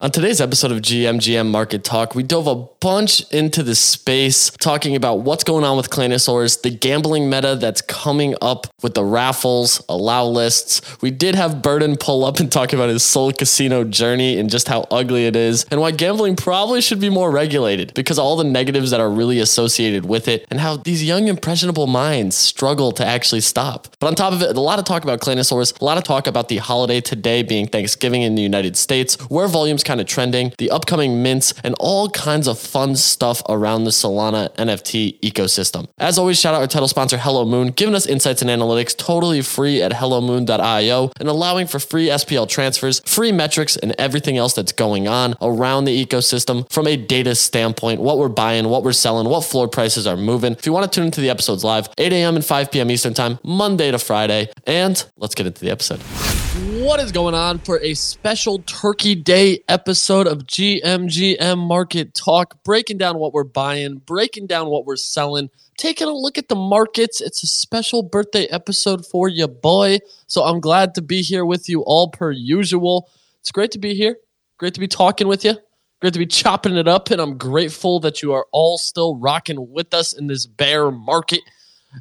On today's episode of GMGM Market Talk, we dove a bunch into the space, talking about what's going on with Claynosaurz, the gambling meta that's coming up with the raffles, allow lists. We did have Burden pull up and talk about his Sol Casino journey and just how ugly it is, and why gambling probably should be more regulated because all the negatives that are really associated with it, and how these young, impressionable minds struggle to actually stop. But on top of it, a lot of talk about Claynosaurz, a lot of talk about the holiday today being Thanksgiving in the United States, where volumes kind of trending, the upcoming mints, and all kinds of fun stuff around the Solana NFT ecosystem. As always, shout out our title sponsor, Hello Moon, giving us insights and analytics totally free at hellomoon.io and allowing for free SPL transfers, free metrics, and everything else that's going on around the ecosystem from a data standpoint, what we're buying, what we're selling, what floor prices are moving. If you want to tune into the episodes live, 8 a.m. and 5 p.m. Eastern Time, Monday to Friday. And let's get into the episode. What is going on for a special Turkey Day episode of GMGM Market Talk? Breaking down what we're buying, breaking down what we're selling, taking a look at the markets. It's a special birthday episode for you, boy. So I'm glad to be here with you all per usual. It's great to be here. Great to be talking with you. Great to be chopping it up. And I'm grateful that you are all still rocking with us in this bear market.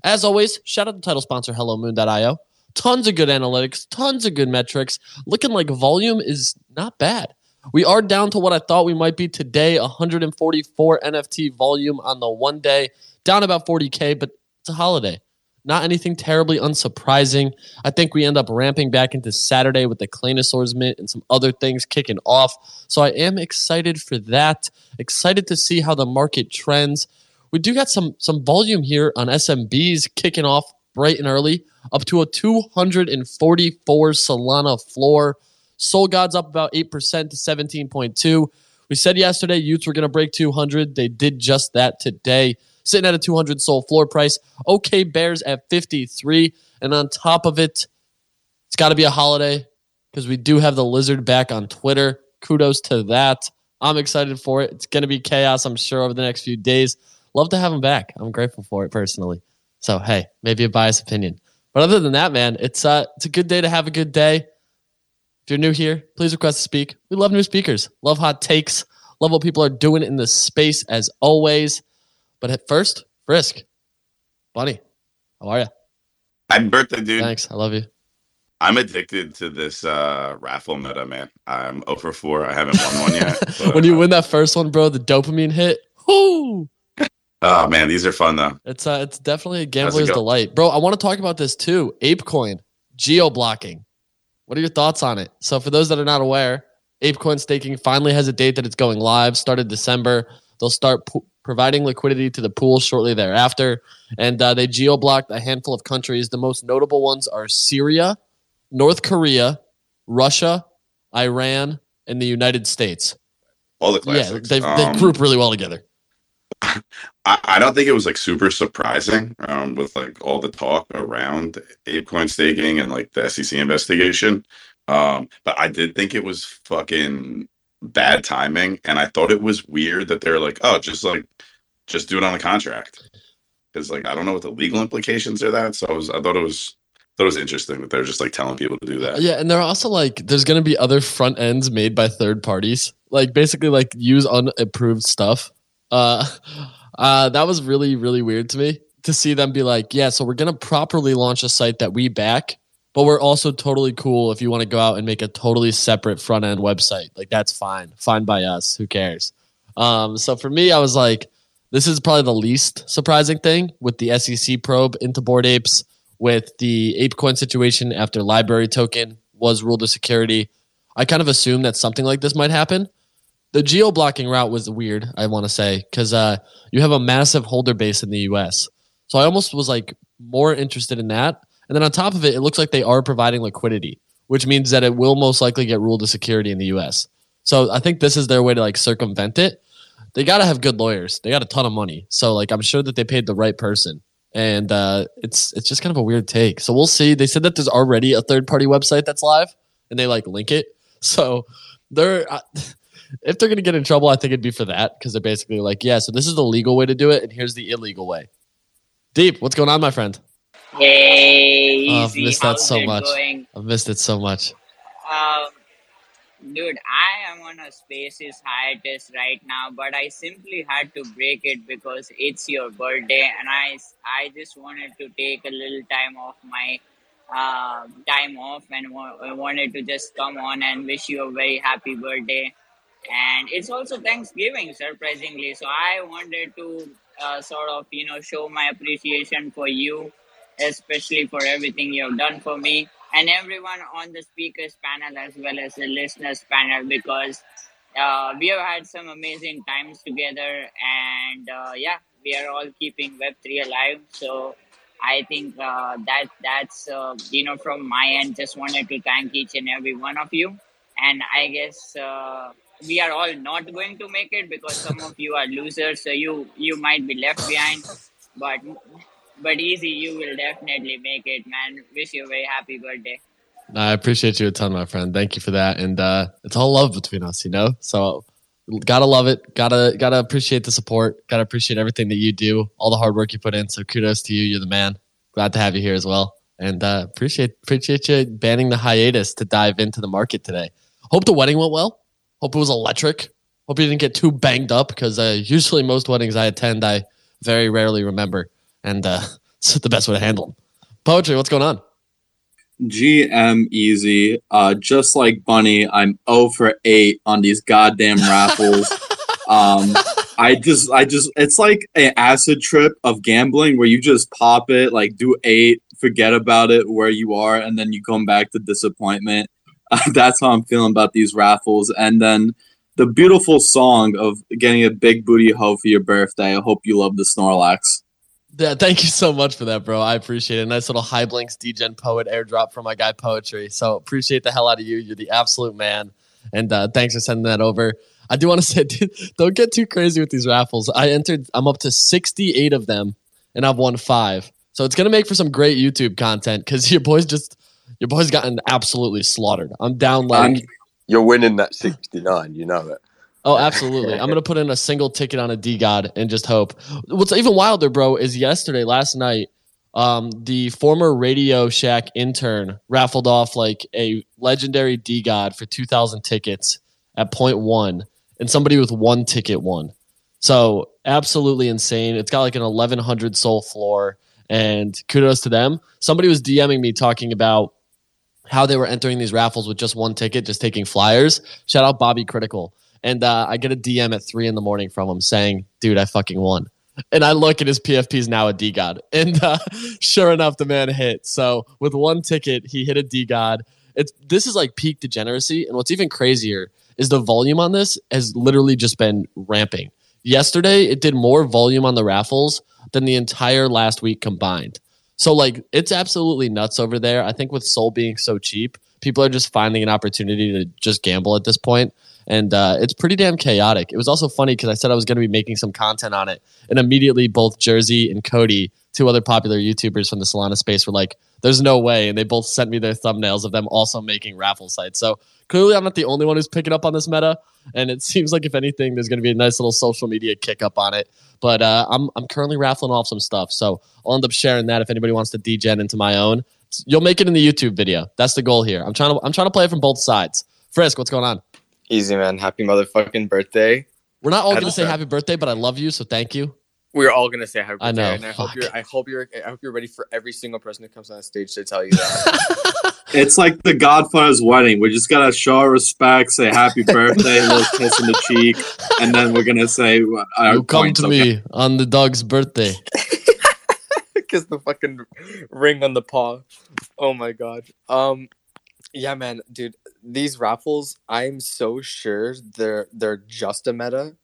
As always, shout out to title sponsor HelloMoon.io tons of good analytics, tons of good metrics. Looking like volume is not bad. We are down to what I thought we might be today 144 NFT volume on the one day, down about 40K, but it's a holiday. Not anything terribly unsurprising. I think we end up ramping back into Saturday with the Claynosaurz mint and some other things kicking off. So I am excited for that. Excited to see how the market trends. We do got some some volume here on SMBs kicking off bright and early, up to a 244 Solana floor. Soul Gods up about 8% to 17.2. We said yesterday y00ts were going to break 200. They did just that today, sitting at a 200 Sol floor price. OK Bears at 53. And on top of it, it's got to be a holiday because we do have the lizard back on Twitter. Kudos to that. I'm excited for it. It's going to be chaos, I'm sure, over the next few days. Love to have him back. I'm grateful for it personally. So hey, maybe a biased opinion. But other than that, man, it's uh it's a good day to have a good day. If you're new here, please request to speak. We love new speakers, love hot takes, love what people are doing in the space as always. But at first, Frisk, Bunny, how are you? Happy birthday, dude. Thanks. I love you. I'm addicted to this uh, raffle meta, man. I'm 0 for 4. I haven't won one yet. when you win that first one, bro, the dopamine hit. Whoo! Oh man, these are fun though. It's uh, it's definitely a gambler's delight, bro. I want to talk about this too. ApeCoin geo blocking. What are your thoughts on it? So for those that are not aware, ApeCoin staking finally has a date that it's going live. Started December. They'll start po- providing liquidity to the pool shortly thereafter, and uh, they geo blocked a handful of countries. The most notable ones are Syria, North Korea, Russia, Iran, and the United States. All the classics. Yeah, they, um, they group really well together. I, don't think it was like super surprising um, with like all the talk around ApeCoin staking and like the SEC investigation. Um, but I did think it was fucking bad timing, and I thought it was weird that they're like, oh, just like just do it on the contract because like I don't know what the legal implications are that. So I was I thought it was it was interesting that they're just like telling people to do that. Yeah, and they're also like, there's gonna be other front ends made by third parties, like basically like use unapproved stuff uh, uh, that was really, really weird to me to see them be like, yeah, so we're going to properly launch a site that we back, but we're also totally cool if you want to go out and make a totally separate front end website. Like, that's fine. Fine by us. Who cares? Um, so for me, I was like, this is probably the least surprising thing with the SEC probe into Bored Apes, with the ApeCoin situation after LBRY token was ruled a security. I kind of assumed that something like this might happen the geo blocking route was weird. I want to say because uh, you have a massive holder base in the U.S. So I almost was like more interested in that. And then on top of it, it looks like they are providing liquidity, which means that it will most likely get ruled a security in the U.S. So I think this is their way to like circumvent it. They got to have good lawyers. They got a ton of money, so like I'm sure that they paid the right person. And uh, it's it's just kind of a weird take. So we'll see. They said that there's already a third party website that's live, and they like link it. So they're. Uh, if they're going to get in trouble, I think it'd be for that because they're basically like, yeah, so this is the legal way to do it, and here's the illegal way. Deep, what's going on, my friend? Hey, oh, I've missed that so much. Going? I've missed it so much. Um, dude, I am on a spaces hiatus right now, but I simply had to break it because it's your birthday, and I I just wanted to take a little time off my uh, time off and wa- wanted to just come on and wish you a very happy birthday. And it's also Thanksgiving, surprisingly. So I wanted to uh, sort of, you know, show my appreciation for you, especially for everything you have done for me and everyone on the speakers panel as well as the listeners panel because uh, we have had some amazing times together and uh, yeah we are all keeping web3 alive so i think uh, that that's uh, you know from my end just wanted to thank each and every one of you and i guess uh, we are all not going to make it because some of you are losers so you you might be left behind but but easy, you will definitely make it, man. Wish you a very happy birthday. I appreciate you a ton, my friend. Thank you for that. And uh, it's all love between us, you know. So gotta love it. Gotta gotta appreciate the support. Gotta appreciate everything that you do, all the hard work you put in. So kudos to you. You're the man. Glad to have you here as well. And uh, appreciate appreciate you banning the hiatus to dive into the market today. Hope the wedding went well. Hope it was electric. Hope you didn't get too banged up because uh, usually most weddings I attend, I very rarely remember and uh, it's the best way to handle them. Poetry, what's going on? GM easy. Uh, just like Bunny, I'm 0 for 8 on these goddamn raffles. um, I just, I just, it's like an acid trip of gambling where you just pop it, like do eight, forget about it where you are, and then you come back to disappointment. Uh, that's how I'm feeling about these raffles. And then the beautiful song of getting a big booty hoe for your birthday. I hope you love the Snorlax. Yeah, thank you so much for that, bro. I appreciate it. Nice little high blinks DGen poet airdrop from my guy Poetry. So appreciate the hell out of you. You're the absolute man. And uh, thanks for sending that over. I do want to say, dude, don't get too crazy with these raffles. I entered, I'm up to 68 of them, and I've won five. So it's gonna make for some great YouTube content because your boy's just your boy's gotten absolutely slaughtered. I'm down like And you're winning that 69, you know it. Oh, absolutely. I'm gonna put in a single ticket on a DeGod and just hope. What's even wilder, bro, is yesterday, last night, um, the former Radio Shack intern raffled off like a legendary DeGod for 2,000 tickets at point one, and somebody with one ticket won. So absolutely insane. It's got like an 1,100 Sol floor, and kudos to them. Somebody was DMing me talking about how they were entering these raffles with just one ticket, just taking flyers. Shout out Bobby Critical. And uh, I get a DM at three in the morning from him saying, dude, I fucking won. And I look at his PFP is now a DeGod. And uh, sure enough, the man hit. So with one ticket, he hit a DeGod. It's this is like peak degeneracy. And what's even crazier is the volume on this has literally just been ramping. Yesterday, it did more volume on the raffles than the entire last week combined. So like it's absolutely nuts over there. I think with Sol being so cheap, people are just finding an opportunity to just gamble at this point and uh, it's pretty damn chaotic. It was also funny because I said I was going to be making some content on it, and immediately both Jersey and Cody, two other popular YouTubers from the Solana space, were like, "There's no way," and they both sent me their thumbnails of them also making raffle sites. So clearly, I'm not the only one who's picking up on this meta, and it seems like if anything, there's going to be a nice little social media kick up on it. But uh, I'm I'm currently raffling off some stuff, so I'll end up sharing that if anybody wants to degen into my own. You'll make it in the YouTube video. That's the goal here. I'm trying to I'm trying to play it from both sides. Frisk, what's going on? Easy man, happy motherfucking birthday. We're not all going to say happy birthday, but I love you, so thank you. We're all gonna say happy I know, And I hope you're I hope you're I hope you're ready for every single person who comes on stage to tell you that. It's like the Godfather's wedding. We just gotta show our respect, say happy birthday, a little kiss in the cheek, and then we're gonna say uh, you come points, to okay? me on the dog's birthday. Kiss the fucking ring on the paw. Oh my god. Um yeah man, dude, these raffles, I'm so sure they're they're just a meta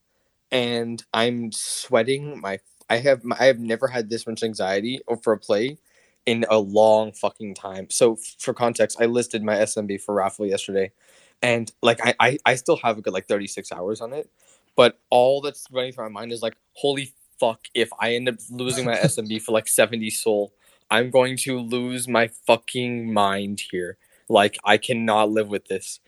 and I'm sweating my I have I have never had this much anxiety for a play in a long fucking time. So for context, I listed my SMB for raffle yesterday and like I, I I still have a good like 36 hours on it, but all that's running through my mind is like holy fuck if I end up losing my SMB for like 70 Sol, I'm going to lose my fucking mind here. Like I cannot live with this.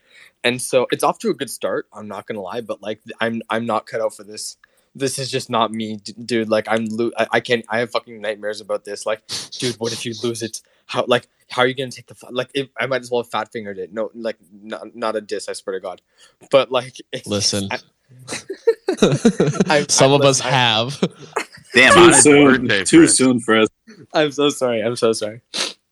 And so it's off to a good start, I'm not going to lie, but like I'm I'm not cut out for this. This is just not me, d- dude. Like I'm lo- I, I can't I have fucking nightmares about this. Like dude, what if you lose it? How like how are you gonna take the like? If, I might as well have fat fingered it. No, like not, not a diss. I swear to God, but like it's- Listen. I- I'm- Some I'm- of us I'm- have. Damn, Too soon. birthday, Too Chris. soon for us. I'm so sorry. I'm so sorry.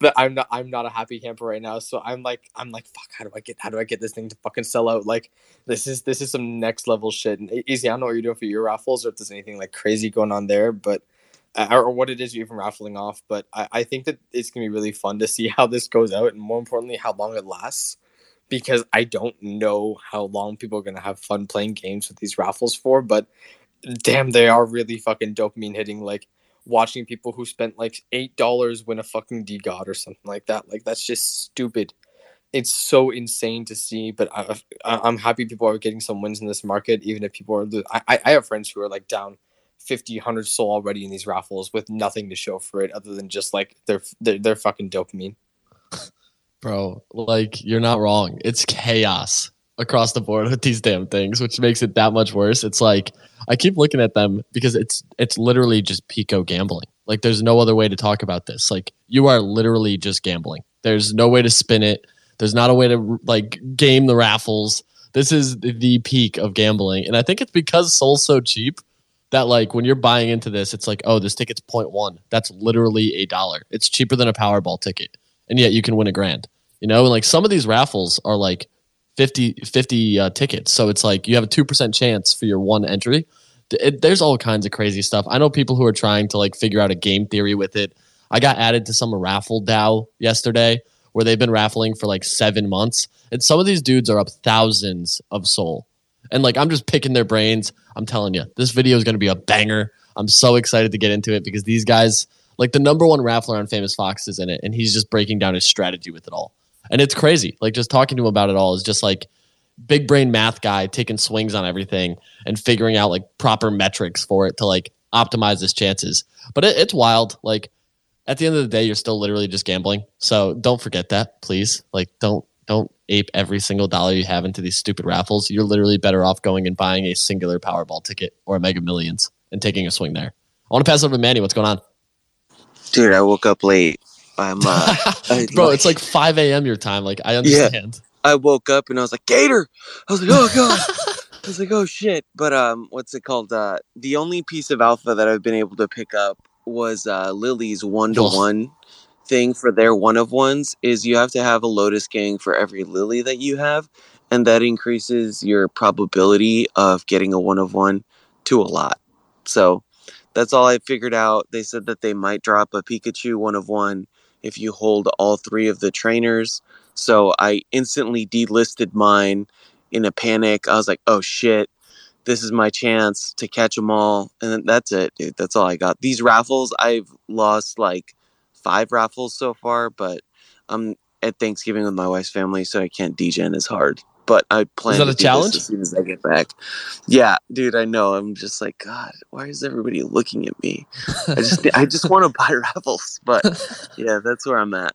But I'm not. I'm not a happy camper right now. So I'm like. I'm like. Fuck. How do I get? How do I get this thing to fucking sell out? Like, this is this is some next level shit. And easy. I don't know what you're doing for your raffles, or if there's anything like crazy going on there, but uh, or what it is you're even raffling off. But I, I think that it's gonna be really fun to see how this goes out, and more importantly, how long it lasts. Because I don't know how long people are gonna have fun playing games with these raffles for, but damn, they are really fucking dopamine hitting. Like watching people who spent like eight dollars win a fucking DeGod or something like that. Like that's just stupid. It's so insane to see, but I, I'm happy people are getting some wins in this market, even if people are. I- I have friends who are like down 50, 100 Sol already in these raffles with nothing to show for it other than just like their their, their fucking dopamine. Bro, like you're not wrong. It's chaos across the board with these damn things, which makes it that much worse. It's like I keep looking at them because it's it's literally just pico gambling. Like there's no other way to talk about this. Like you are literally just gambling. There's no way to spin it. There's not a way to like game the raffles. This is the peak of gambling, and I think it's because Sol's so cheap that like when you're buying into this, it's like, oh, this ticket's 0.1. That's literally a dollar. It's cheaper than a Powerball ticket, and yet you can win a grand. You know, and like some of these raffles are like 50, 50 uh, tickets, so it's like you have a two percent chance for your one entry. It, there's all kinds of crazy stuff. I know people who are trying to like figure out a game theory with it. I got added to some raffle DAO yesterday where they've been raffling for like seven months, and some of these dudes are up thousands of Sol. And like I'm just picking their brains. I'm telling you, this video is going to be a banger. I'm so excited to get into it because these guys, like the number one raffler on Famous Fox, is in it, and he's just breaking down his strategy with it all. And it's crazy. Like just talking to him about it all is just like big brain math guy taking swings on everything and figuring out like proper metrics for it to like optimize his chances. But it, it's wild. Like at the end of the day, you're still literally just gambling. So don't forget that, please. Like don't don't ape every single dollar you have into these stupid raffles. You're literally better off going and buying a singular Powerball ticket or a Mega Millions and taking a swing there. I want to pass over to Manny. What's going on? Dude, I woke up late. I'm uh I- Bro, it's like 5 a.m. your time. Like, I understand. I woke up and I was like, Gator. I was like, oh god. I was like, oh shit. But um, what's it called? Uh, the only piece of alpha that I've been able to pick up was uh Lily's one to one thing for their one of ones. Is you have to have a Lotus Gang for every Lily that you have, and that increases your probability of getting a one of one to a lot. So that's all I figured out. They said that they might drop a Pikachu one of one if you hold all three of the trainers. So I instantly delisted mine in a panic. I was like, oh shit, this is my chance to catch them all. And that's it, dude. That's all I got. These raffles, I've lost like five raffles so far, but I'm at Thanksgiving with my wife's family, so I can't degen as hard. But I plan that to a do challenge? this as soon as I get back. Yeah, dude, I know. I'm just like, God, why is everybody looking at me? I just I just want to buy raffles. But yeah, that's where I'm at.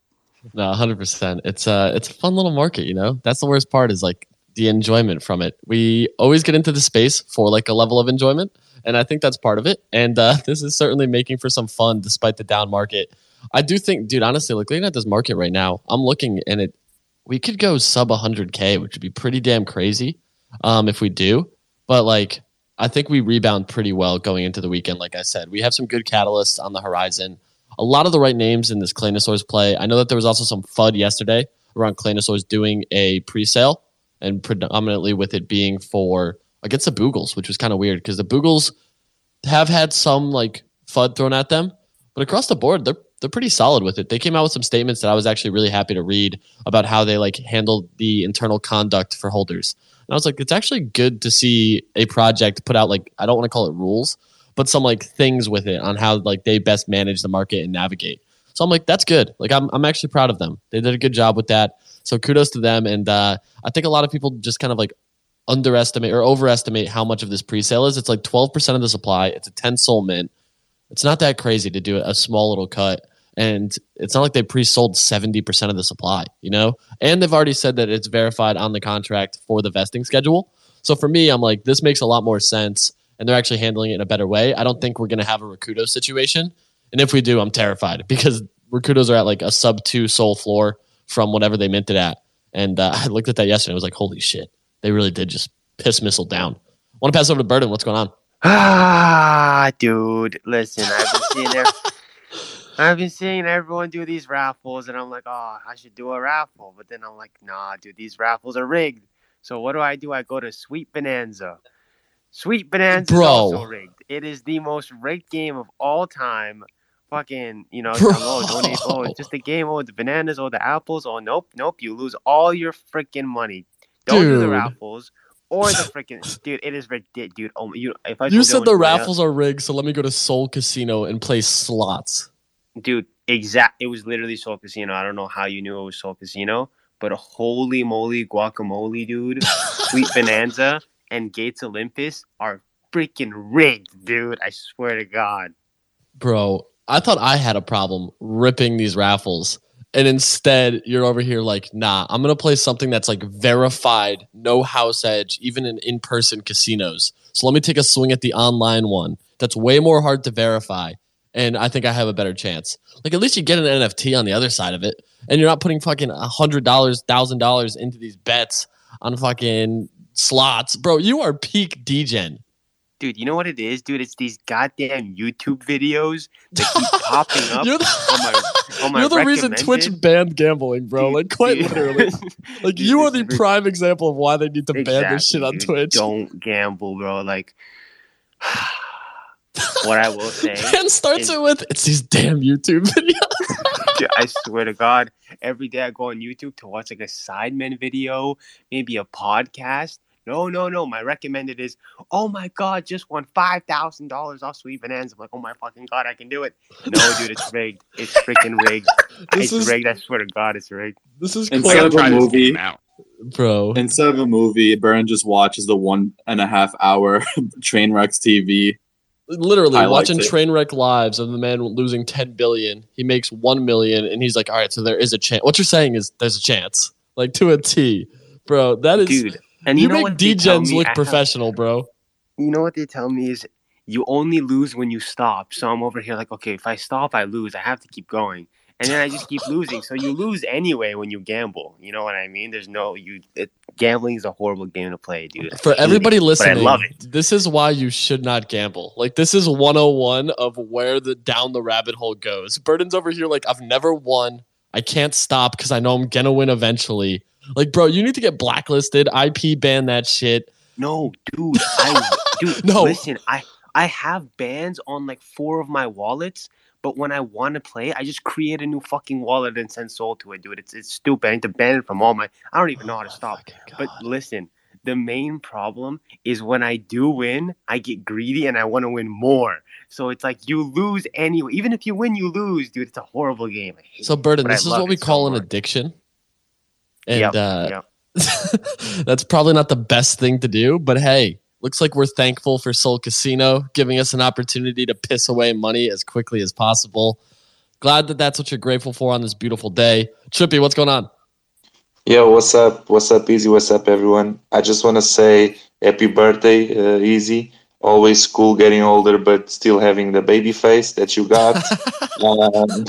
No, hundred percent. It's a it's a fun little market, you know. That's the worst part is like the enjoyment from it. We always get into the space for like a level of enjoyment, and I think that's part of it. And uh, this is certainly making for some fun despite the down market. I do think, dude, honestly, like looking at this market right now, I'm looking and it we could go sub 100k, which would be pretty damn crazy um, if we do. But like, I think we rebound pretty well going into the weekend. Like I said, we have some good catalysts on the horizon. A lot of the right names in this Claynosaurz play. I know that there was also some FUD yesterday around Claynosaurz doing a pre-sale, and predominantly with it being for against the Boogles, which was kind of weird because the Boogles have had some like FUD thrown at them, but across the board, they're they're pretty solid with it. They came out with some statements that I was actually really happy to read about how they like handled the internal conduct for holders. And I was like, it's actually good to see a project put out like I don't want to call it rules, but some like things with it on how like they best manage the market and navigate. So I'm like, that's good. Like I'm I'm actually proud of them. They did a good job with that. So kudos to them. And uh, I think a lot of people just kind of like underestimate or overestimate how much of this pre-sale is. It's like 12% of the supply. It's a 10 Sol mint. It's not that crazy to do a small little cut. And it's not like they pre-sold 70% of the supply, you know? And they've already said that it's verified on the contract for the vesting schedule. So for me, I'm like, this makes a lot more sense. And they're actually handling it in a better way. I don't think we're going to have a Rakudo situation. And if we do, I'm terrified because Rakkudos are at like a sub two Sol floor from whatever they minted at. And uh, I looked at that yesterday. I was like, holy shit. They really did just piss missile down. want to pass over to Burden. What's going on? Ah, dude, listen, I've been seeing there. I've been seeing everyone do these raffles, and I'm like, oh, I should do a raffle. But then I'm like, nah, dude, these raffles are rigged. So what do I do? I go to Sweet Bonanza. Sweet Bonanza is Bro. also rigged. It is the most rigged game of all time. Fucking, you know, like, oh, donate, oh, it's just a game. Oh, the bananas, oh, the apples. Oh, nope, nope. You lose all your freaking money. Don't do the Dude. raffles or the freaking dude. It is ridiculous, dude. Oh, you, if I You said the raffles are rigged, so let me go to Sol Casino and play slots. Dude exact it was literally Sol Casino i don't know how you knew it was Sol Casino but holy moly guacamole dude sweet bonanza and gates olympus are freaking rigged dude i swear to god Bro, I thought I had a problem ripping these raffles. And instead, you're over here like, nah, I'm going to play something that's like verified, no house edge, even in in person casinos. So let me take a swing at the online one that's way more hard to verify. And I think I have a better chance. Like, at least you get an NFT on the other side of it. And you're not putting fucking a $100, $1,000 into these bets on fucking slots. Bro, you are peak degen. dude you know what it is dude it's these goddamn youtube videos that keep popping up You're on my the, on my you're the reason Twitch banned gambling, bro. Dude, like, quite dude. literally. Like, Dude, you are the prime example of why they need to ban this shit on. Twitch. don't gamble bro like what i will say And starts is- it with, it's these damn YouTube videos. Dude, I swear to God, every day I go on YouTube to watch like a Sidemen video, maybe a podcast. No, no, no. My recommended is, oh my God, just won five thousand dollars off Sweet Bonanza. I'm like, oh my fucking God, I can do it. No, dude, it's rigged. It's freaking rigged. This it's is, rigged. I swear to God, it's rigged. this is Instead gotta of a try movie- game bro. Instead of a movie, Burn just watches the one and a half hour train wrecks TV. Literally watching it. train wreck lives of the man losing 10 billion. He makes 1 million and he's like, all right, so there is a chance. What you're saying is there's a chance. Like to a T. Bro, that is. Dude, and you, you, know make what they tell degens look professional, bro. you know what they tell me is you only lose when you stop. So I'm over here like, okay, if I stop, I lose. I have to keep going. And then I just keep losing. So you lose anyway when you gamble. You know what I mean? There's no you. It, gambling is a horrible game to play, dude. For everybody it, listening, I love it. this is why you should not gamble. Like this is 101 of where the down the rabbit hole goes. Burden's over here like I've never won. I can't stop because I know I'm gonna win eventually. Like, bro, you need to get blacklisted. IP ban that shit. No, dude. I dude. No. listen. I I have bans on like four of my wallets. But when I want to play, I just create a new fucking wallet and send Sol to it, dude. It's it's stupid. I need to ban it from all my. I don't even know how to stop. But listen, the main problem is when I do win, I get greedy and I want to win more. So it's like you lose anyway. Even if you win, you lose, dude. It's a horrible game. So, Burden, this is what we it so call an much. addiction. And Yep, uh, yep. that's probably not the best thing to do, but hey, looks like we're thankful for Sol Casino giving us an opportunity to piss away money as quickly as possible. Glad that that's what you're grateful for on this beautiful day. Trippy, what's going on? Yo, what's up? What's up, Easy? What's up, everyone? I just want to say happy birthday, uh, Easy. Always cool getting older, but still having the baby face that you got. um,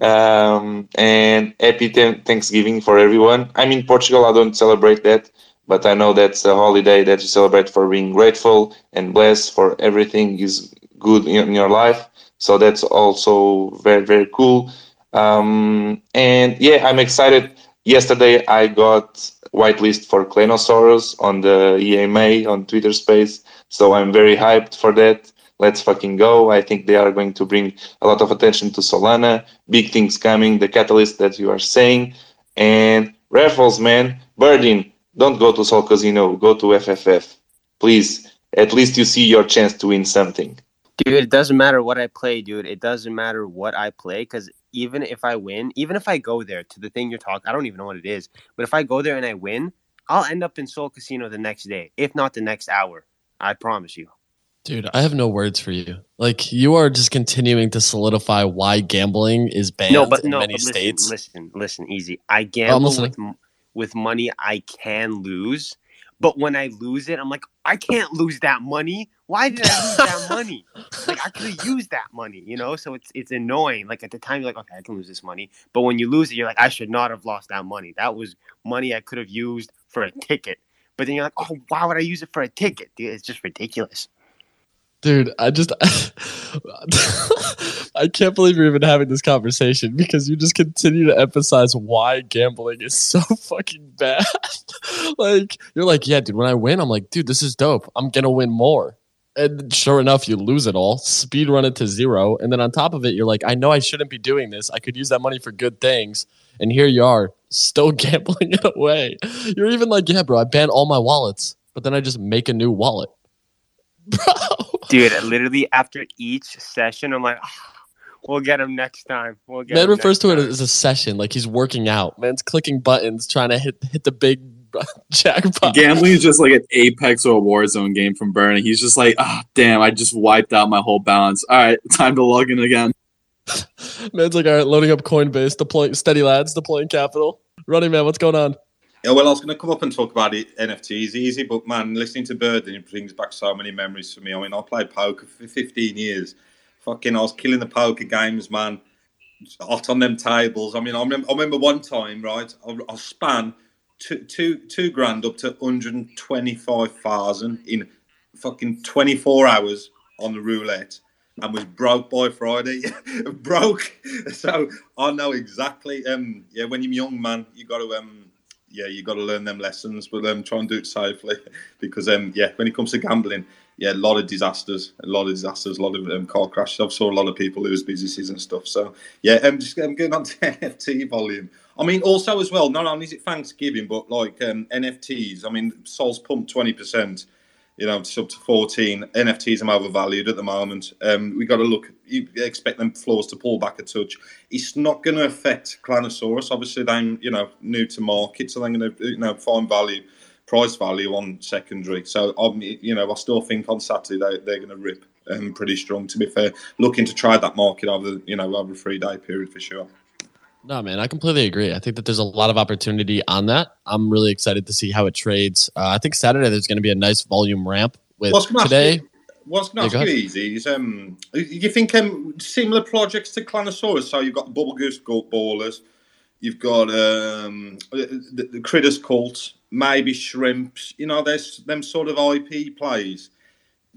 um, and happy th- Thanksgiving for everyone. I'm in Portugal. I don't celebrate that, but I know that's a holiday that you celebrate for being grateful and blessed for everything is good in, your life. So that's also very, very cool. Um, and yeah, I'm excited yesterday I got whitelist for Claynosaurz on the EMA on Twitter space. So I'm very hyped for that. Let's fucking go. I think they are going to bring a lot of attention to Solana. Big things coming, the catalyst that you are saying. And raffles, man. Birding, don't go to Sol Casino, go to FFF. Please, at least you see your chance to win something. Dude, it doesn't matter what I play, dude. It doesn't matter what I play because even if I win, even if I go there to the thing you're talking, I don't even know what it is. But if I go there and I win, I'll end up in Sol Casino the next day, if not the next hour. I promise you. Dude, I have no words for you. Like you are just continuing to solidify why gambling is banned no, but in no, many but listen, states. listen, listen, easy. I gamble listening. with m- with money I can lose, But when I lose it, I'm like, I can't lose that money. Why did I lose that money? Like I could have used that money, you know. So it's it's annoying. Like at the time, you're like, okay, I can lose this money. But when you lose it, you're like, I should not have lost that money. That was money I could have used for a ticket. But then you're like, oh, why would I use it for a ticket? Dude, it's just ridiculous. Dude, I just I can't believe you're even having this conversation because you just continue to emphasize why gambling is so fucking bad. like you're like, yeah, dude, when I win, I'm like, dude, this is dope. I'm gonna win more. And sure enough, you lose it all, speed run it to zero, and then on top of it, you're like, I know I shouldn't be doing this. I could use that money for good things, and here you are, still gambling it away. You're even like, yeah, bro, I ban all my wallets, but then I just make a new wallet, bro. Dude, literally after each session, I'm like, "Ah, we'll get him next time. We'll get Man him refers next to it as a session, like he's working out. Man's clicking buttons, trying to hit hit the big jackpot. Gambling is just like an Apex or a Warzone game from Burning. He's just like, ah, damn, I just wiped out my whole balance. All right, time to log in again. Man's like, all right, loading up Coinbase, deploying steady lads, deploying capital. Running man, what's going on? Yeah, well, I was going to come up and talk about it. NFTs easy, but man, listening to Bird it brings back so many memories for me. I mean, I played poker for 15 years. Fucking, I was killing the poker games, man. Hot on them tables. I mean, I remember, I remember one time, right? I, I span two, two, two grand up to 125,000 in fucking 24 hours on the roulette and was broke by Friday. broke. So I know exactly. Um, yeah, when you're young, man, you got to um, yeah, you got to learn them lessons, but um, try and do it safely because um, yeah, when it comes to gambling, yeah, a lot of disasters, a lot of disasters, a lot of um, car crashes. I've saw a lot of people lose businesses and stuff. So yeah, I'm just I'm going on to NFT volume. I mean, also as well, not only is it Thanksgiving, but like um, NFTs. I mean, Sol's pumped twenty percent. You know, up to fourteen. NFTs are overvalued at the moment. Um, we got to look. You expect them floors to pull back a touch. It's not going to affect Claynosaurz. Obviously, they're you know new to market, so they're going to you know find value, price value on secondary. So um, you know, I still think on Saturday they, they're going to rip um, pretty strong. To be fair, looking to try that market over you know over a three day period for sure. No, man, I completely agree. I think that there's a lot of opportunity on that. I'm really excited to see how it trades. Uh, I think Saturday there's going to be a nice volume ramp with What's today. What's going Yeah, to go ask you ahead. easy is um, you think um, similar projects to Claynosaurz? So you've got Bubble Goose Gold Ballers, you've got um, the, the Critters Cult, maybe Shrimps. You know, there's them sort of IP plays.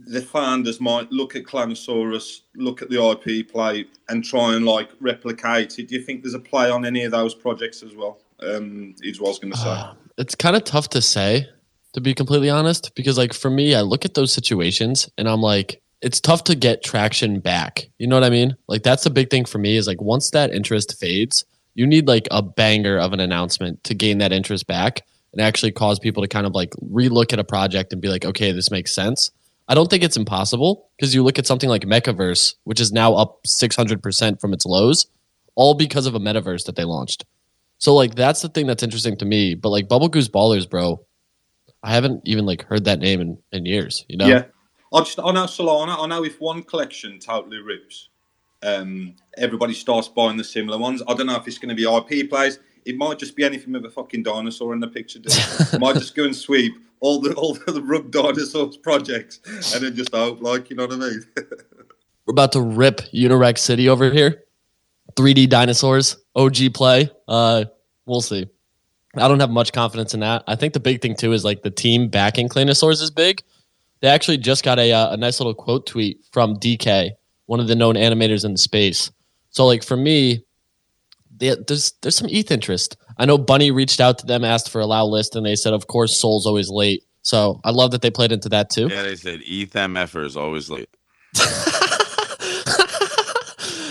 The founders might look at Claynosaurz, look at the IP play, and try and like replicate it. Do you think there's a play on any of those projects as well? Um, is what I was going to say. It's kind of tough to say, to be completely honest, because like for me, I look at those situations and I'm like, it's tough to get traction back. You know what I mean? Like that's the big thing for me is like once that interest fades, you need like a banger of an announcement to gain that interest back and actually cause people to kind of like relook at a project and be like, okay, this makes sense. I don't think it's impossible because you look at something like Mechaverse, which is now up 600% from its lows, all because of a metaverse that they launched. So like that's the thing that's interesting to me. But like Bubble Goose Ballers, bro, I haven't even like heard that name in, in years. You know? Yeah, I just I know Solana. I know if one collection totally rips, um, everybody starts buying the similar ones. I don't know if it's going to be IP plays. It might just be anything with a fucking dinosaur in the picture. It might just go and sweep all the all the rug dinosaurs projects and then just hope, like you know what I mean. We're about to rip Unirex City over here. 3D dinosaurs, OG play. Uh, we'll see. I don't have much confidence in that. I think the big thing too is like the team backing Claynosaurz is big. They actually just got a uh, a nice little quote tweet from DK, one of the known animators in the space. So like for me, they, there's there's some ETH interest. I know Bunny reached out to them, asked for a allow list, and they said, of course, Sol's always late. So I love that they played into that too. Yeah, they said ETH MFer is always late.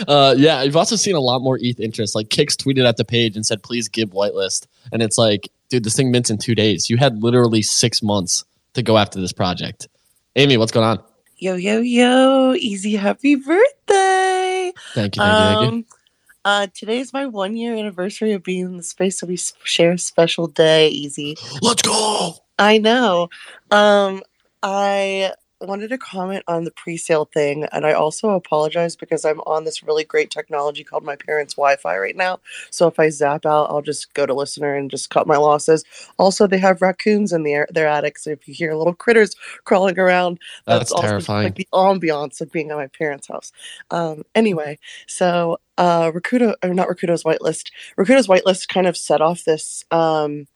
uh, yeah, you've also seen a lot more ETH interest. Like Kix tweeted at the page and said, "Please give whitelist," and it's like, dude, this thing mints in two days. You had literally six months to go after this project. Amy, what's going on? Yo, yo, yo, easy happy birthday. Thank you, thank you, thank you. Uh, today is my one year anniversary of being in the space, so we share a special day, easy. Let's go. I know. Um, I wanted to comment on the pre-sale thing, and I also apologize because I'm on this really great technology called my parents' Wi-Fi right now. So if I zap out, I'll just go to listener and just cut my losses. Also, they have raccoons in their their attic, so if you hear little critters crawling around, That's also terrifying. like the ambiance of being at my parents' house. Um, anyway, so uh, Rakuto or not Rakuto's whitelist. Rakuto's whitelist kind of set off this. Um,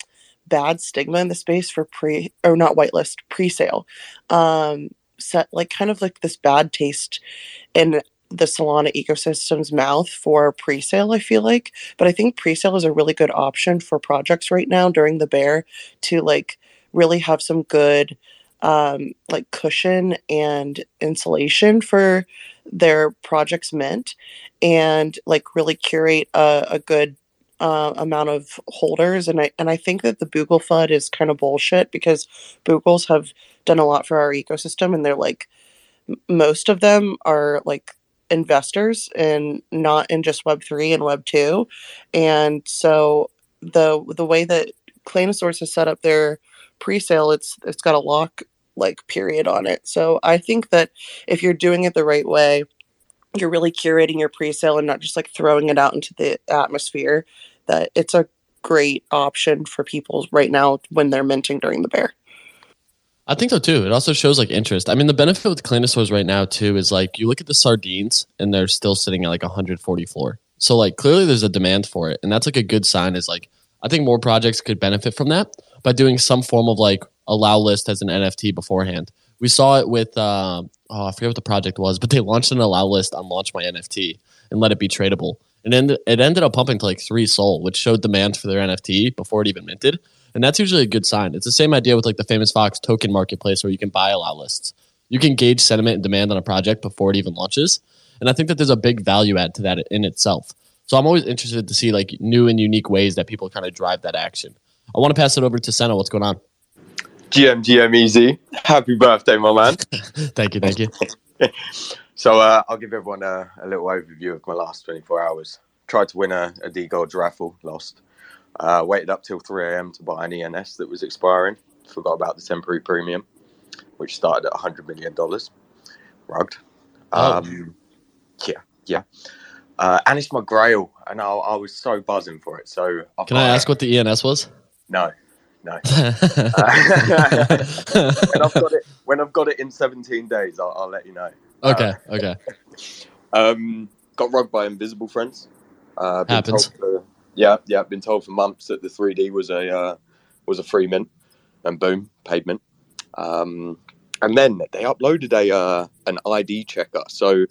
bad stigma in the space for pre or not whitelist pre-sale um set like kind of like this bad taste in the solana ecosystem's mouth for pre-sale i feel like but i think pre-sale is a really good option for projects right now during the bear to like really have some good um like cushion and insulation for their project's mint and like really curate a, a good uh, amount of holders, and I and I think that the Boogle FUD is kind of bullshit because Boogles have done a lot for our ecosystem, and they're like most of them are like investors and not in just Web three and Web two, and so the the way that Claynosaurz has set up their pre-sale, it's it's got a lock like period on it. So I think that if you're doing it the right way, you're really curating your pre-sale and not just like throwing it out into the atmosphere that it's a great option for people right now when they're minting during the bear I think so too. It also shows like interest. I mean, the benefit with Claynosaurz right now too is like you look at the sardines and they're still sitting at like 140 floor. So like clearly there's a demand for it, and that's like a good sign. Is like I think more projects could benefit from that by doing some form of like allow list as an NFT beforehand. We saw it with uh, oh I forget what the project was, but they launched an allow list on Launch My NFT and let it be tradable, and then it ended up pumping to like three Sol, which showed demand for their NFT before it even minted. And that's usually a good sign. It's the same idea with like the famous Fox token marketplace where you can buy allow lists. You can gauge sentiment and demand on a project before it even launches. And I think that there's a big value add to that in itself. So I'm always interested to see like new and unique ways that people kind of drive that action. I want to pass it over to Senna. What's going on? GM, GM, easy. Happy birthday, my man. thank you, thank you. so uh, I'll give everyone a, a little overview of my last 24 hours. Tried to win a, a DeGod raffle, lost. Uh, waited up till 3 a.m. to buy an ENS that was expiring. Forgot about the temporary premium, which started at $100 million. Rugged. Oh. Um, yeah, yeah. Uh, and it's my grail, and I, I was so buzzing for it. So I Can I ask what the ENS was? No, no. Uh, when I've got it, when I've got it in 17 days, I'll, I'll let you know. Okay, okay. Um, got rugged by invisible friends. Uh, been Happens. told For, yeah, yeah. Been told for months that the 3D was a uh, was a free mint, and boom, paid mint. Um, and then they uploaded a uh, an ID checker. So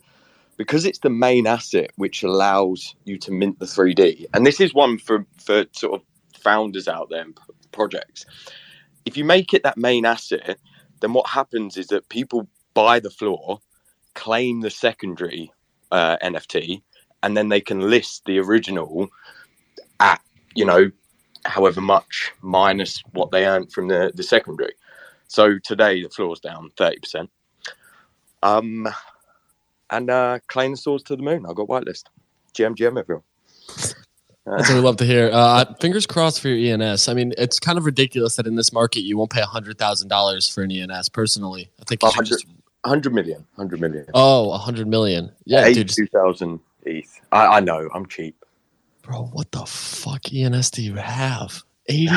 because it's the main asset which allows you to mint the 3D, and this is one for for sort of founders out there and projects. If you make it that main asset, then what happens is that people buy the floor, claim the secondary uh, NFT, and then they can list the original at you know however much minus what they earned from the the secondary. So today the floor's down thirty percent. Um, and uh, Claynosaurz to the moon. I got whitelist. GM GM everyone. That's what we love to hear. Uh, fingers crossed for your ENS. I mean, it's kind of ridiculous that in this market you won't pay hundred thousand dollars for an ENS. Personally, I think you should just 100 million. 100 million. oh, a hundred million. Yeah, dude. 82,000 ETH. I, I know. I'm cheap. bro, what the fuck ENS do you have? Eighty.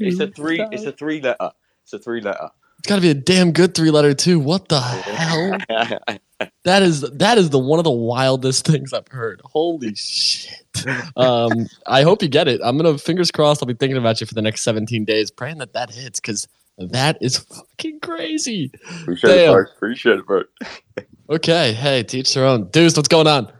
it's a three. It's a three letter. It's a three letter. It's got to be a damn good three letter too. What the hell? That is that is the one of the wildest things I've heard. Holy shit! Um, I hope you get it. I'm gonna fingers crossed. I'll be thinking about you for the next 17 days, praying that that hits because that is fucking crazy. Appreciate it, Damn. Appreciate it, bro. Okay, hey, teach their own. Deuce, what's going on?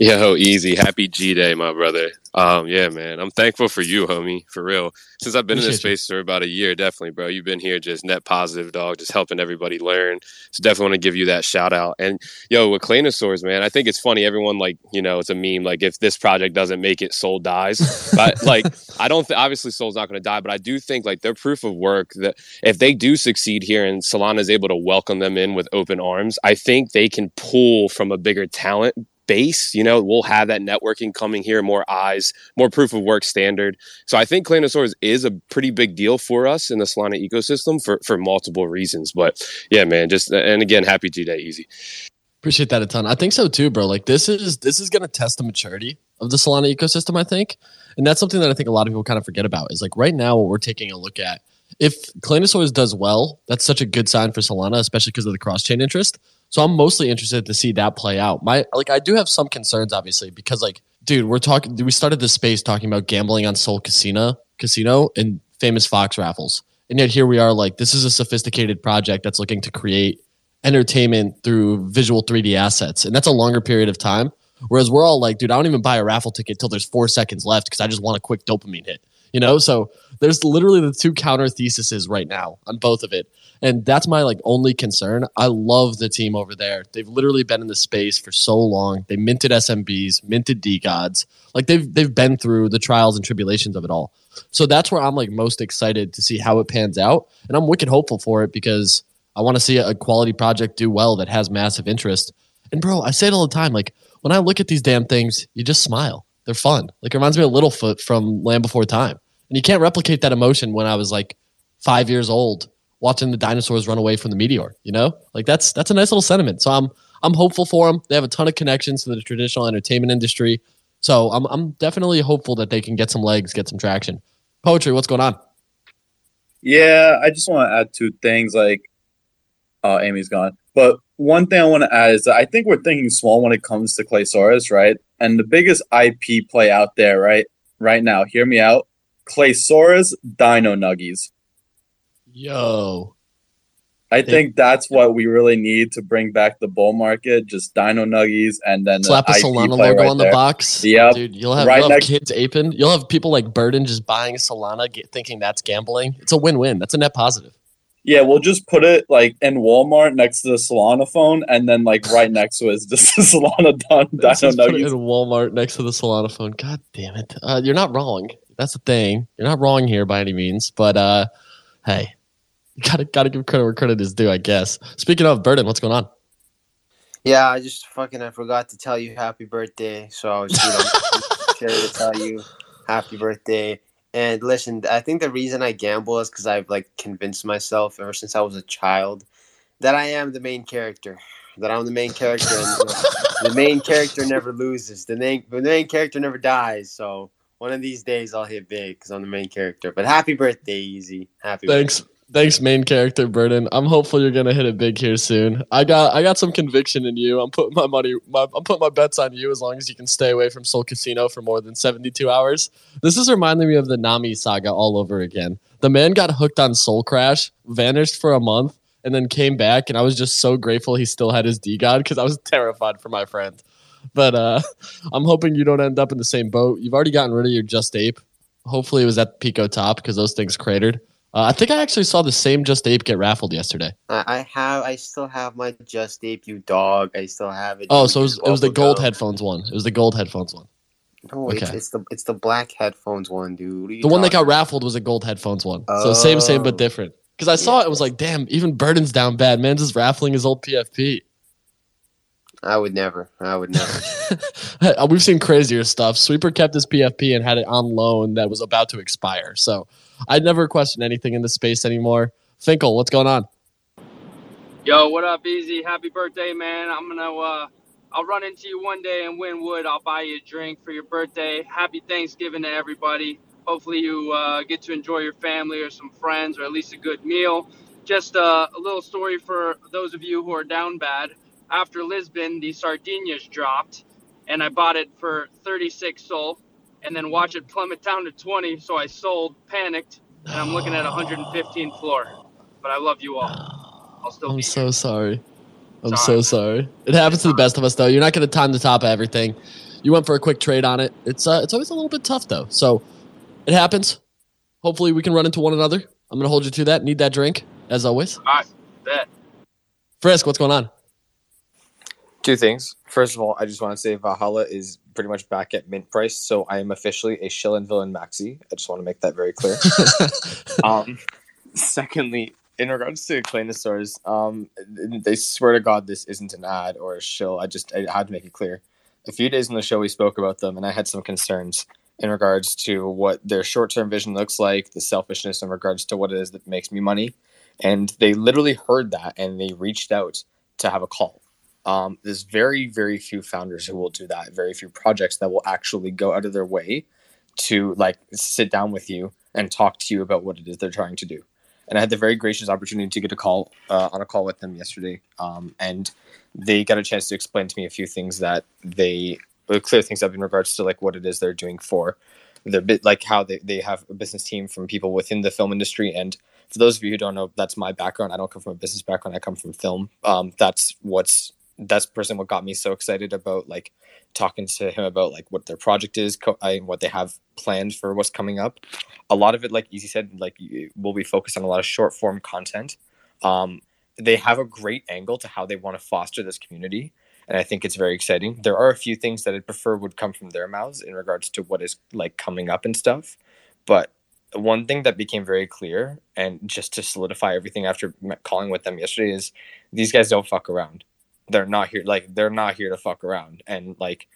Yo, easy. Happy G Day, my brother. Um, yeah, man. I'm thankful for you, homie. For real. Since I've been in this Appreciate you. space for about a year, definitely, bro. You've been here just net positive, dog, just helping everybody learn. So definitely want to give you that shout out. And yo, with Claynosaurz, man, I think it's funny. Everyone like, you know, it's a meme. Like if this project doesn't make it, Sol dies. but like, I don't think obviously Sol's not going to die, but I do think like their proof of work that if they do succeed here and Solana is able to welcome them in with open arms, I think they can pull from a bigger talent base, you know, we'll have that networking coming here, more eyes, more proof of work standard. So I think Claynosaurz is a pretty big deal for us in the Solana ecosystem for for multiple reasons. But yeah, man, just and again, happy G Day easy. Appreciate that a ton. I think so too, bro. Like this is this is gonna test the maturity of the Solana ecosystem, I think. And that's something that I think a lot of people kind of forget about is like right now what we're taking a look at. If Claynosaurz does well, that's such a good sign for Solana, especially because of the cross chain interest. So I'm mostly interested to see that play out. My like I do have some concerns, obviously, because like, dude, we're talking we started this space talking about gambling on Sol Casino Casino and famous Fox raffles. And yet here we are, like, this is a sophisticated project that's looking to create entertainment through visual 3D assets. And that's a longer period of time. Whereas we're all like, dude, I don't even buy a raffle ticket till there's four seconds left because I just want a quick dopamine hit. You know, so there's literally the two counter theses right now on both of it. And that's my like only concern. I love the team over there. They've literally been in the space for so long. They minted SMBs, minted D DeGods. Like they've they've been through the trials and tribulations of it all. So that's where I'm like most excited to see how it pans out. And I'm wicked hopeful for it because I want to see a quality project do well that has massive interest. And bro, I say it all the time. Like when I look at these damn things, you just smile. They're fun. Like it reminds me of Littlefoot from Land Before Time. And you can't replicate that emotion when I was like five years old watching the dinosaurs run away from the meteor. You know, like that's that's a nice little sentiment. So I'm I'm hopeful for them. They have a ton of connections to the traditional entertainment industry. So I'm I'm definitely hopeful that they can get some legs, get some traction. Poetry, what's going on? Yeah, I just want to add two things. Like, oh, Amy's gone. But one thing I want to add is that I think we're thinking small when it comes to Claynosaurz, right? And the biggest IP play out there, right, right now, hear me out. Claynosaurz Dino Nuggies. Yo. I think that's what we really need to bring back the bull market. Just Dino Nuggies and then Slap a the IP Solana logo right on the box. Yeah, Dude, you'll have, right you'll have next kids aping. You'll have people like Burden just buying Solana, get, thinking that's gambling. It's a win win. That's a net positive. Yeah, we'll just put it like in Walmart next to the Solana phone, and then like right next to it is just the Solana Don Let's Dino just put it in Walmart next to the Solana phone. God damn it. Uh, you're not wrong. That's the thing. You're not wrong here by any means. But uh, hey, you gotta gotta give credit where credit is due, I guess. Speaking of Burden, what's going on? Yeah, I just fucking I forgot to tell you happy birthday, so I was you know sure to tell you happy birthday. And listen, I think the reason I gamble is because I've like convinced myself ever since I was a child that I am the main character. That I'm the main character, and the main character never loses. The main the main character never dies. So one of these days I'll hit big because I'm the main character. But happy birthday, Easy. Happy. Birthday. Thanks. Thanks, main character Burden. I'm hopeful you're gonna hit it big here soon. I got I got some conviction in you. I'm putting my money my, I'm putting my bets on you as long as you can stay away from Sol Casino for more than 72 hours. This is reminding me of the Nami saga all over again. The man got hooked on Sol Crash, vanished for a month, and then came back, and I was just so grateful he still had his DeGod because I was terrified for my friend. But uh, I'm hoping you don't end up in the same boat. You've already gotten rid of your Just Ape. Hopefully, it was at Pico Top because those things cratered. Uh, I think I actually saw the same Just Ape get raffled yesterday. I have. I still have my Just Ape You dog. I still have it. Oh, so it was, it was the gold go- headphones one. It was the gold headphones one. No, it's, Okay. it's the it's the black headphones one, dude. What are you The one that got raffled was a gold headphones one. So same, same, but Oh. different. Because I saw it, it was like, damn, even Burden's down bad. Man's just raffling his old PFP. I would never. I would never. Uh, We've seen crazier stuff. Sweeper kept his PFP and had it on loan that was about to expire. So I'd never question anything in the space anymore. Finkel, what's going on? Yo, what up, Easy? Happy birthday, man. I'm gonna uh I'll run into you one day in Wynwood. I'll buy you a drink for your birthday. Happy Thanksgiving to everybody. Hopefully you uh, get to enjoy your family or some friends or at least a good meal. Just uh, a little story for those of you who are down bad. After Lisbon, the Sardinias dropped, and I bought it for 36 sol, and then watch it plummet down to 20. So I sold, panicked, and I'm looking at 115 floor. But I love you all. I'll still I'm be so sorry. I'm so sorry. It happens to the best of us, though. You're not going to time the top of everything. You went for a quick trade on it. It's uh, it's always a little bit tough, though. So it happens. Hopefully, we can run into one another. I'm going to hold you to that. Need that drink, as always. All right, bet. Frisk, what's going on? Two things. First of all, I just want to say Valhalla is pretty much back at mint price, so I am officially a Shilling Villain Maxi. I just want to make that very clear. um, secondly, in regards to Claynosaurz, um, they swear to God this isn't an ad or a shill. I just I had to make it clear. a few days on the show we spoke about them, and I had some concerns in regards to what their short term vision looks like, the selfishness in regards to what it is that makes me money. And they literally heard that and they reached out to have a call. Um, there's very, very few founders who will do that, very few projects that will actually go out of their way to like sit down with you and talk to you about what it is they're trying to do. And I had the very gracious opportunity to get a call uh, on a call with them yesterday, um, and they got a chance to explain to me a few things that they uh, clear things up in regards to like what it is they're doing for their bit, like how they, they have a business team from people within the film industry. And for those of you who don't know, that's my background. I don't come from a business background. I come from film. Um, that's what's that's person what got me so excited about like talking to him about like what their project is co- and what they have planned for what's coming up. A lot of it like easy said like will be focused on a lot of short form content. Um, they have a great angle to how they want to foster this community and i think it's very exciting. There are a few things that i prefer would come from their mouths in regards to what is like coming up and stuff but one thing that became very clear and just to solidify everything after calling with them yesterday is these guys don't fuck around they're not here like they're not here to fuck around and like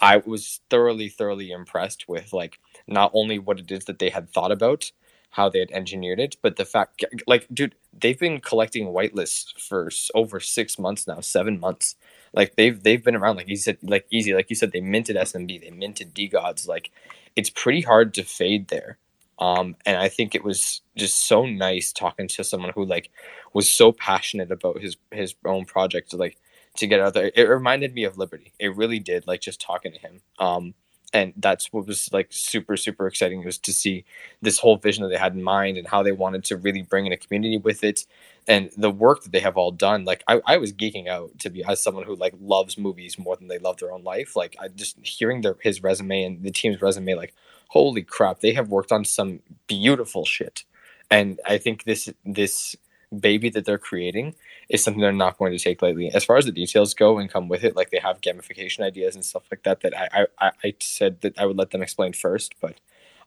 i was thoroughly thoroughly impressed with like not only what it is that they had thought about how they had engineered it but the fact like dude they've been collecting whitelists for over six months now seven months like they've they've been around like you said like easy like you said they minted smb they minted DeGods like it's pretty hard to fade there um, and I think it was just so nice talking to someone who like was so passionate about his his own project. Like to get out there. It reminded me of Liberty. It really did, like just talking to him. Um, and that's what was like super super exciting was to see this whole vision that they had in mind and how they wanted to really bring in a community with it and the work that they have all done like i, I was geeking out to be as someone who like loves movies more than they love their own life like i just hearing their his resume and the team's resume like holy crap they have worked on some beautiful shit and i think this this baby that they're creating is something they're not going to take lightly. As far as the details go and come with it, like they have gamification ideas and stuff like that, that I, I, I said that I would let them explain first, but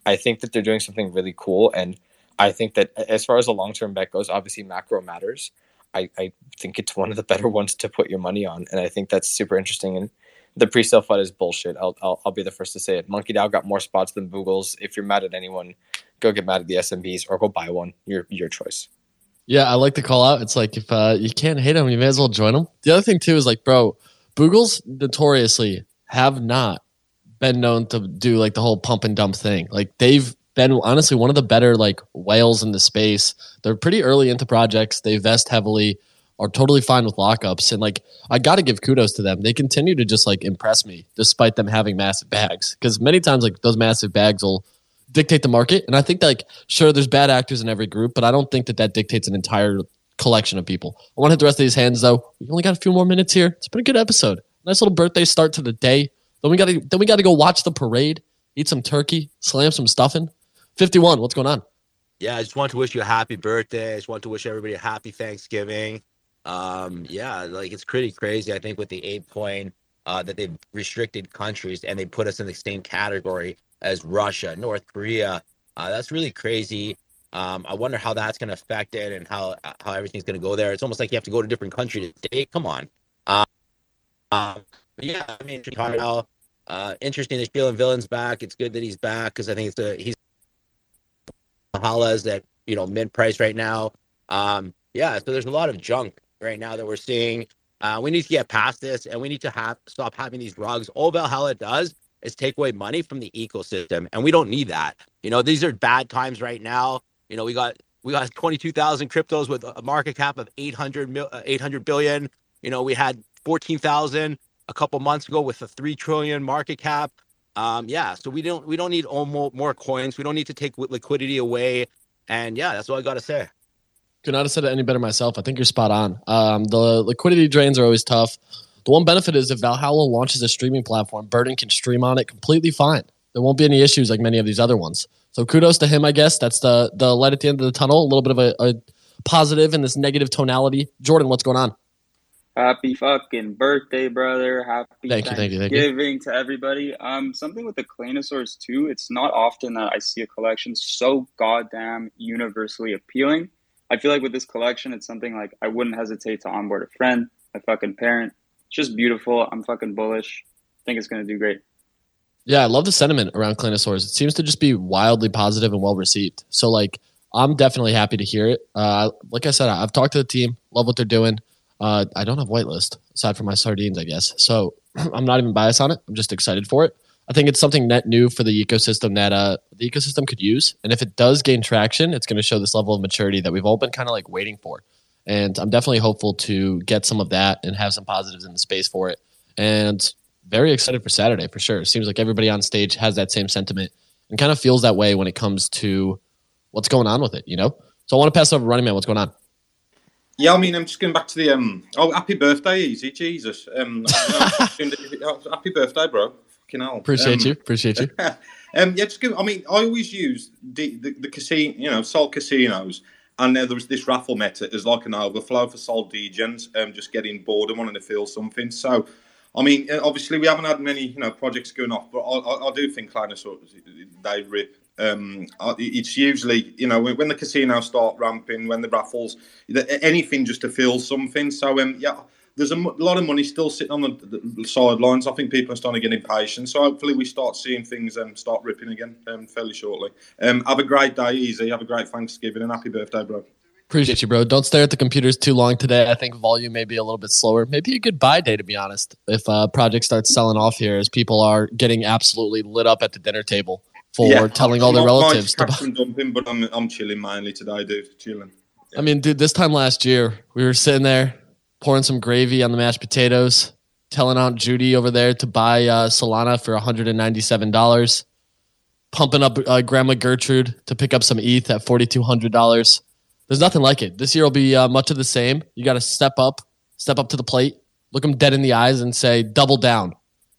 I think that they're doing something really cool. And I think that as far as the long term bet goes, obviously macro matters. I, I think it's one of the better ones to put your money on. And I think that's super interesting. And the pre-sale FUD is bullshit. I'll, I'll, I'll be the first to say it. Monkey DAO got more spots than Boogles. If you're mad at anyone, go get mad at the SMBs or go buy one. Your your choice. Yeah, I like to call out. It's like if uh, you can't hate them, you may as well join them. The other thing too is like, bro, Boogles notoriously have not been known to do like the whole pump and dump thing. Like they've been honestly one of the better like whales in the space. They're pretty early into projects. They vest heavily, are totally fine with lockups, and like I got to give kudos to them. They continue to just like impress me despite them having massive bags. Because many times like those massive bags will dictate the market. And I think that, like, sure, there's bad actors in every group, but I don't think that that dictates an entire collection of people. I want to hit the rest of these hands though. We only got a few more minutes here. It's been a good episode. Nice little birthday start to the day. Then we got to then we got to go watch the parade, eat some turkey, slam some stuffing. Fifty one. What's going on? Yeah, I just want to wish you a happy birthday. I just want to wish everybody a happy Thanksgiving. Um, yeah, like it's pretty crazy. I think with the eight point uh, that they've restricted countries and they put us in the same category as Russia, North Korea. Uh, that's really crazy. Um, I wonder how that's going to affect it and how how everything's going to go there. It's almost like you have to go to a different country to date. Come on. Um, yeah, I mean, uh, interesting that Sheila Villain's back. It's good that he's back because I think it's a, he's Hala's at you know mid price right now. Um, yeah, so there's a lot of junk right now that we're seeing. Uh, we need to get past this and we need to have stop having these rugs. All Valhalla does is take away money from the ecosystem, and we don't need that. You know, these are bad times right now. You know, we got we got 22,000 cryptos with a market cap of 800 mil, uh, 800 billion. You know, we had 14,000 a couple months ago with a 3 trillion market cap. Um, yeah, so we don't we don't need more, more coins. We don't need to take liquidity away. And yeah, that's all I got to say. Could not have said it any better myself. I think you're spot on. Um, the liquidity drains are always tough. The one benefit is if Valhalla launches a streaming platform, Burden can stream on it completely fine. There won't be any issues like many of these other ones. So kudos to him, I guess. That's the the light at the end of the tunnel. A little bit of a, a positive in this negative tonality. Jordan, what's going on? Happy fucking birthday, brother. Happy thank you, thank you, thank you. to everybody. Um, something with the Claynosaurz too. It's not often that I see a collection so goddamn universally appealing. I feel like with this collection, it's something like I wouldn't hesitate to onboard a friend, a fucking parent, just beautiful. I'm fucking bullish. I think it's going to do great. Yeah, I love the sentiment around Claynosaurz. It seems to just be wildly positive and well received. So, like, I'm definitely happy to hear it. Uh, like I said, I've talked to the team, love what they're doing. Uh, I don't have whitelist aside from my sardines, I guess. So I'm not even biased on it. I'm just excited for it. I think it's something net new for the ecosystem that uh, the ecosystem could use. And if it does gain traction, it's going to show this level of maturity that we've all been kind of like waiting for. And I'm definitely hopeful to get some of that and have some positives in the space for it. And very excited for Saturday for sure. It seems like everybody on stage has that same sentiment and kind of feels that way when it comes to what's going on with it, you know? So I want to pass over Running Man. What's going on? Yeah, I mean, I'm just going back to the um. Oh, happy birthday, easy Jesus. Um, happy birthday, bro. Fucking hell. Appreciate Um, you. Appreciate you. um, yeah, just give. I mean, I always use the the, the casino, you know, Sol casinos, and uh, there was this raffle meta as like an overflow for Sol degens, um, just getting bored and wanting to feel something. So, I mean, uh, obviously we haven't had many, you know, projects going off, but I, I, I do think Kleiner they rip. Um, it's usually, you know, when, when the casinos start ramping, when the raffles, anything just to feel something. So, um, yeah, there's a m- lot of money still sitting on the, the sidelines. I think people are starting to get impatient. So hopefully we start seeing things um, start ripping again um, fairly shortly. Um, have a great day, easy. Have a great Thanksgiving and happy birthday, bro. Appreciate you, bro. Don't stare at the computers too long today. I think volume may be a little bit slower. Maybe a good buy day, to be honest. If uh, project starts selling off here, as people are getting absolutely lit up at the dinner table for telling all their relatives to some dumping, but I'm, I'm chilling mainly today, dude. Chilling. I mean, dude, this time last year, we were sitting there pouring some gravy on the mashed potatoes, telling Aunt Judy over there to buy uh, Solana for $197, pumping up uh, Grandma Gertrude to pick up some ETH at $4,200. There's nothing like it. This year will be uh, much of the same. You got to step up, step up to the plate, look them dead in the eyes, and say, double down.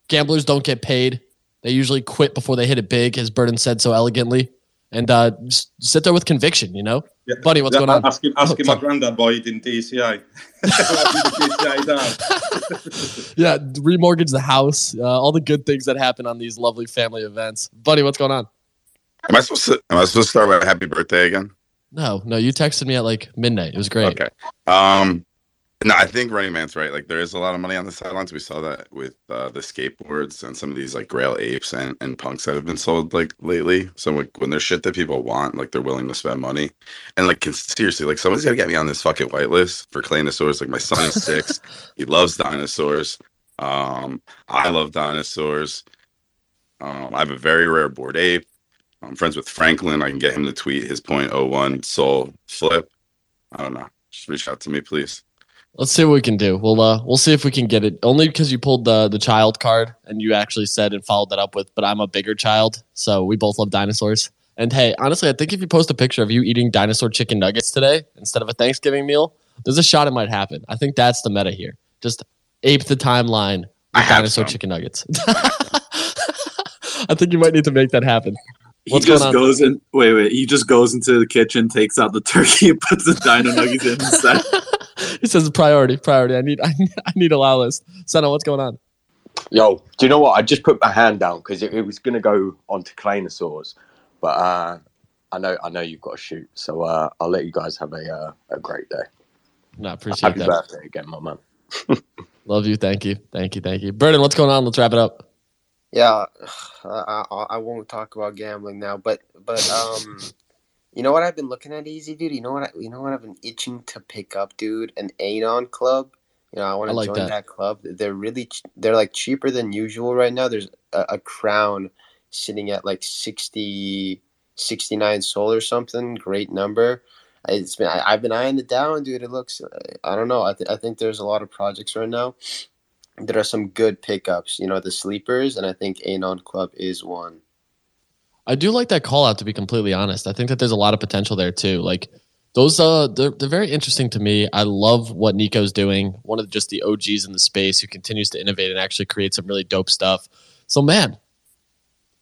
Gamblers don't get paid. They usually quit before they hit it big, as Burden said so elegantly. And uh, just sit there with conviction, you know? Buddy, what's Yeah, going on? Ask him, ask Oh, him my granddad why he didn't DCA. DCA yeah, remortgage the house, uh, all the good things that happen on these lovely family events. Buddy, what's going on? Am I supposed to? Am I supposed to start with a happy birthday again? No, no, you texted me at like midnight. It was great. Okay. Um, no, I think Running Man's right. Like, there is a lot of money on the sidelines. We saw that with uh, the skateboards and some of these like Grail apes and, and punks that have been sold like lately. So like when there's shit that people want, like they're willing to spend money. And like can, seriously, like someone's got to get me on this fucking whitelist for Claynosaurz. Like my son is six. he loves dinosaurs. Um, I love dinosaurs. Um, I have a very rare Bored Ape. I'm friends with Franklin. I can get him to tweet his .01 Sol flip. I don't know. Just reach out to me, please. Let's see what we can do. We'll uh, we'll see if we can get it. Only because you pulled the the child card and you actually said and followed that up with. But I'm a bigger child, so we both love dinosaurs. And hey, honestly, I think if you post a picture of you eating dinosaur chicken nuggets today instead of a Thanksgiving meal, there's a shot it might happen. I think that's the meta here. Just ape the timeline with dinosaur chicken nuggets. I think you might need to make that happen. He just goes in. Wait, wait. He just goes into the kitchen, takes out the turkey, and puts the dino nuggets in inside. He says priority, priority. I need, I need, I need a allow list. Senna, what's going on? Yo, do you know what? I just put my hand down because it, it was going to go on onto Claynosaurz, but uh, I know I know you've got to shoot, so uh, I'll let you guys have a uh, a great day. No, I appreciate Happy that. birthday again, my man. Love you. Thank you. Thank you. Thank you. Burden, what's going on? Let's wrap it up. Yeah, I, I, I won't talk about gambling now, but but um, you know what I've been looking at, easy dude. You know what I, you know what I've been itching to pick up, dude. An Anon club. You know, I want to like join that. that. club. They're really ch- they're like cheaper than usual right now. There's a, a crown sitting at like 60, 69 sol or something. Great number. It's been I, I've been eyeing it down, dude. It looks I don't know. I th- I think there's a lot of projects right now. There are some good pickups. You know, the sleepers, and I think Anon Club is one. I do like that call out to be completely honest. I think that there's a lot of potential there too. Like those uh they're they're very interesting to me. I love what Nico's doing. One of just the OGs in the space who continues to innovate and actually create some really dope stuff. So man,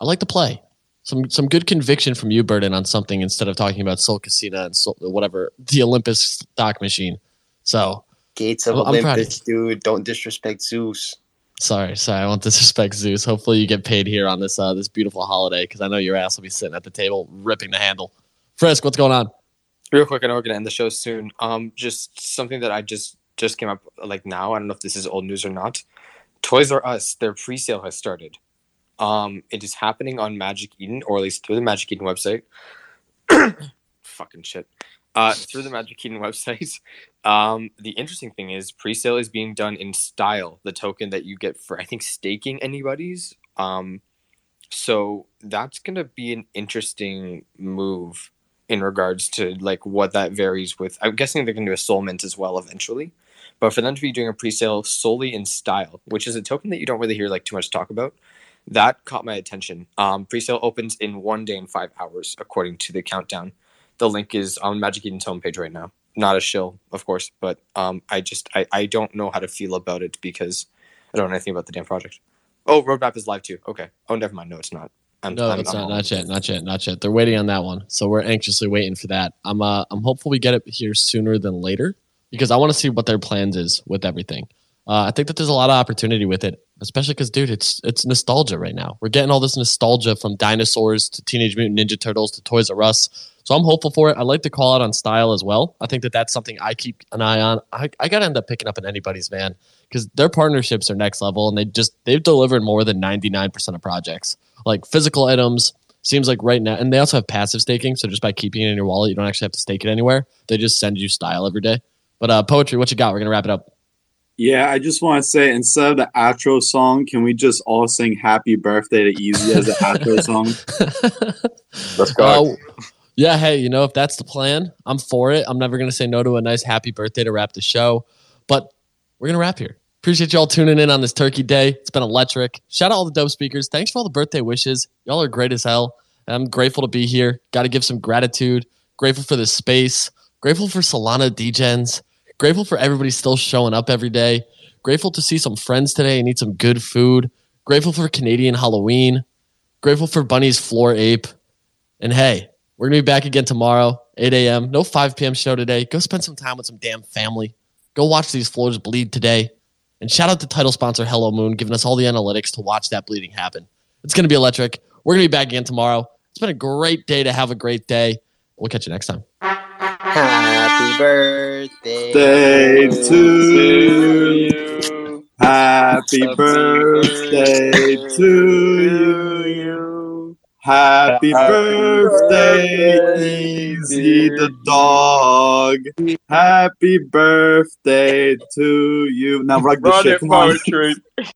I like to play. Some some good conviction from you, Burden, on something instead of talking about Sol Casino and Sol, whatever the Olympus stock machine. So Gates of I'm- I'm of Olympus, dude. Don't disrespect Zeus. Sorry, sorry. I won't disrespect Zeus. Hopefully, you get paid here on this uh, this beautiful holiday because I know your ass will be sitting at the table ripping the handle. Frisk, what's going on? Real quick, I know we're gonna end the show soon. Um, just something that I just just came up like now. I don't know if this is old news or not. Toys R Us, their pre-sale has started. Um, it is happening on Magic Eden, or at least through the Magic Eden website. Fucking shit. Uh, through the Magic Eden website. Um, the interesting thing is pre-sale is being done in style, the token that you get for I think staking Anybodies. Um, so that's gonna be an interesting move in regards to like what that varies with. I'm guessing they're gonna do a Sol mint as well eventually. But for them to be doing a pre-sale solely in style, which is a token that you don't really hear like too much talk about, that caught my attention. Um, pre-sale opens in one day and five hours, according to the countdown. The link is on Magic Eden's homepage right now. Not a shill, of course, but um, I just I, I don't know how to feel about it because I don't know anything about the damn project. Oh, roadmap is live too. Okay. Oh, never mind. No, it's not. I'm, no, I'm, it's I'm not. Not yet. Not yet. Not yet. They're waiting on that one, so we're anxiously waiting for that. I'm. Uh, I'm hopeful we get it here sooner than later because I want to see what their plans is with everything. Uh, I think that there's a lot of opportunity with it, especially because, dude, it's it's nostalgia right now. We're getting all this nostalgia from dinosaurs to Teenage Mutant Ninja Turtles to Toys R Us. So I'm hopeful for it. I like to call out on style as well. I think that that's something I keep an eye on. I, I got to end up picking up in anybody's van because their partnerships are next level and they just they've delivered more than 99% of projects like physical items seems like right now and they also have passive staking so just by keeping it in your wallet you don't actually have to stake it anywhere they just send you style every day but uh poetry what you got we're gonna wrap it up Yeah, I just want to say instead of the outro song, can we just all sing "Happy Birthday" to Easy as the outro song? Let's Uh, yeah, hey, you know, if that's the plan, I'm for it. I'm never going to say no to a nice happy birthday to wrap the show. But we're going to wrap here. Appreciate y'all tuning in on this turkey day. It's been electric. Shout out all the dope speakers. Thanks for all the birthday wishes. Y'all are great as hell. And I'm grateful to be here. Got to give some gratitude. Grateful for this space. Grateful for Solana DGens. Grateful for everybody still showing up every day. Grateful to see some friends today and eat some good food. Grateful for Canadian Halloween. Grateful for Bunny's floor ape. And hey, we're gonna be back again tomorrow, 8 a.m. No 5 p.m. show today. Go spend some time with some damn family. Go watch these floors bleed today. And shout out to title sponsor Hello Moon, giving us all the analytics to watch that bleeding happen. It's gonna be electric. We're gonna be back again tomorrow. It's been a great day to have a great day. We'll catch you next time. Happy birthday Day to you. Happy birthday to you. Happy birthday, Easy the dog. Happy birthday to you. Now, rug the shit. Come on.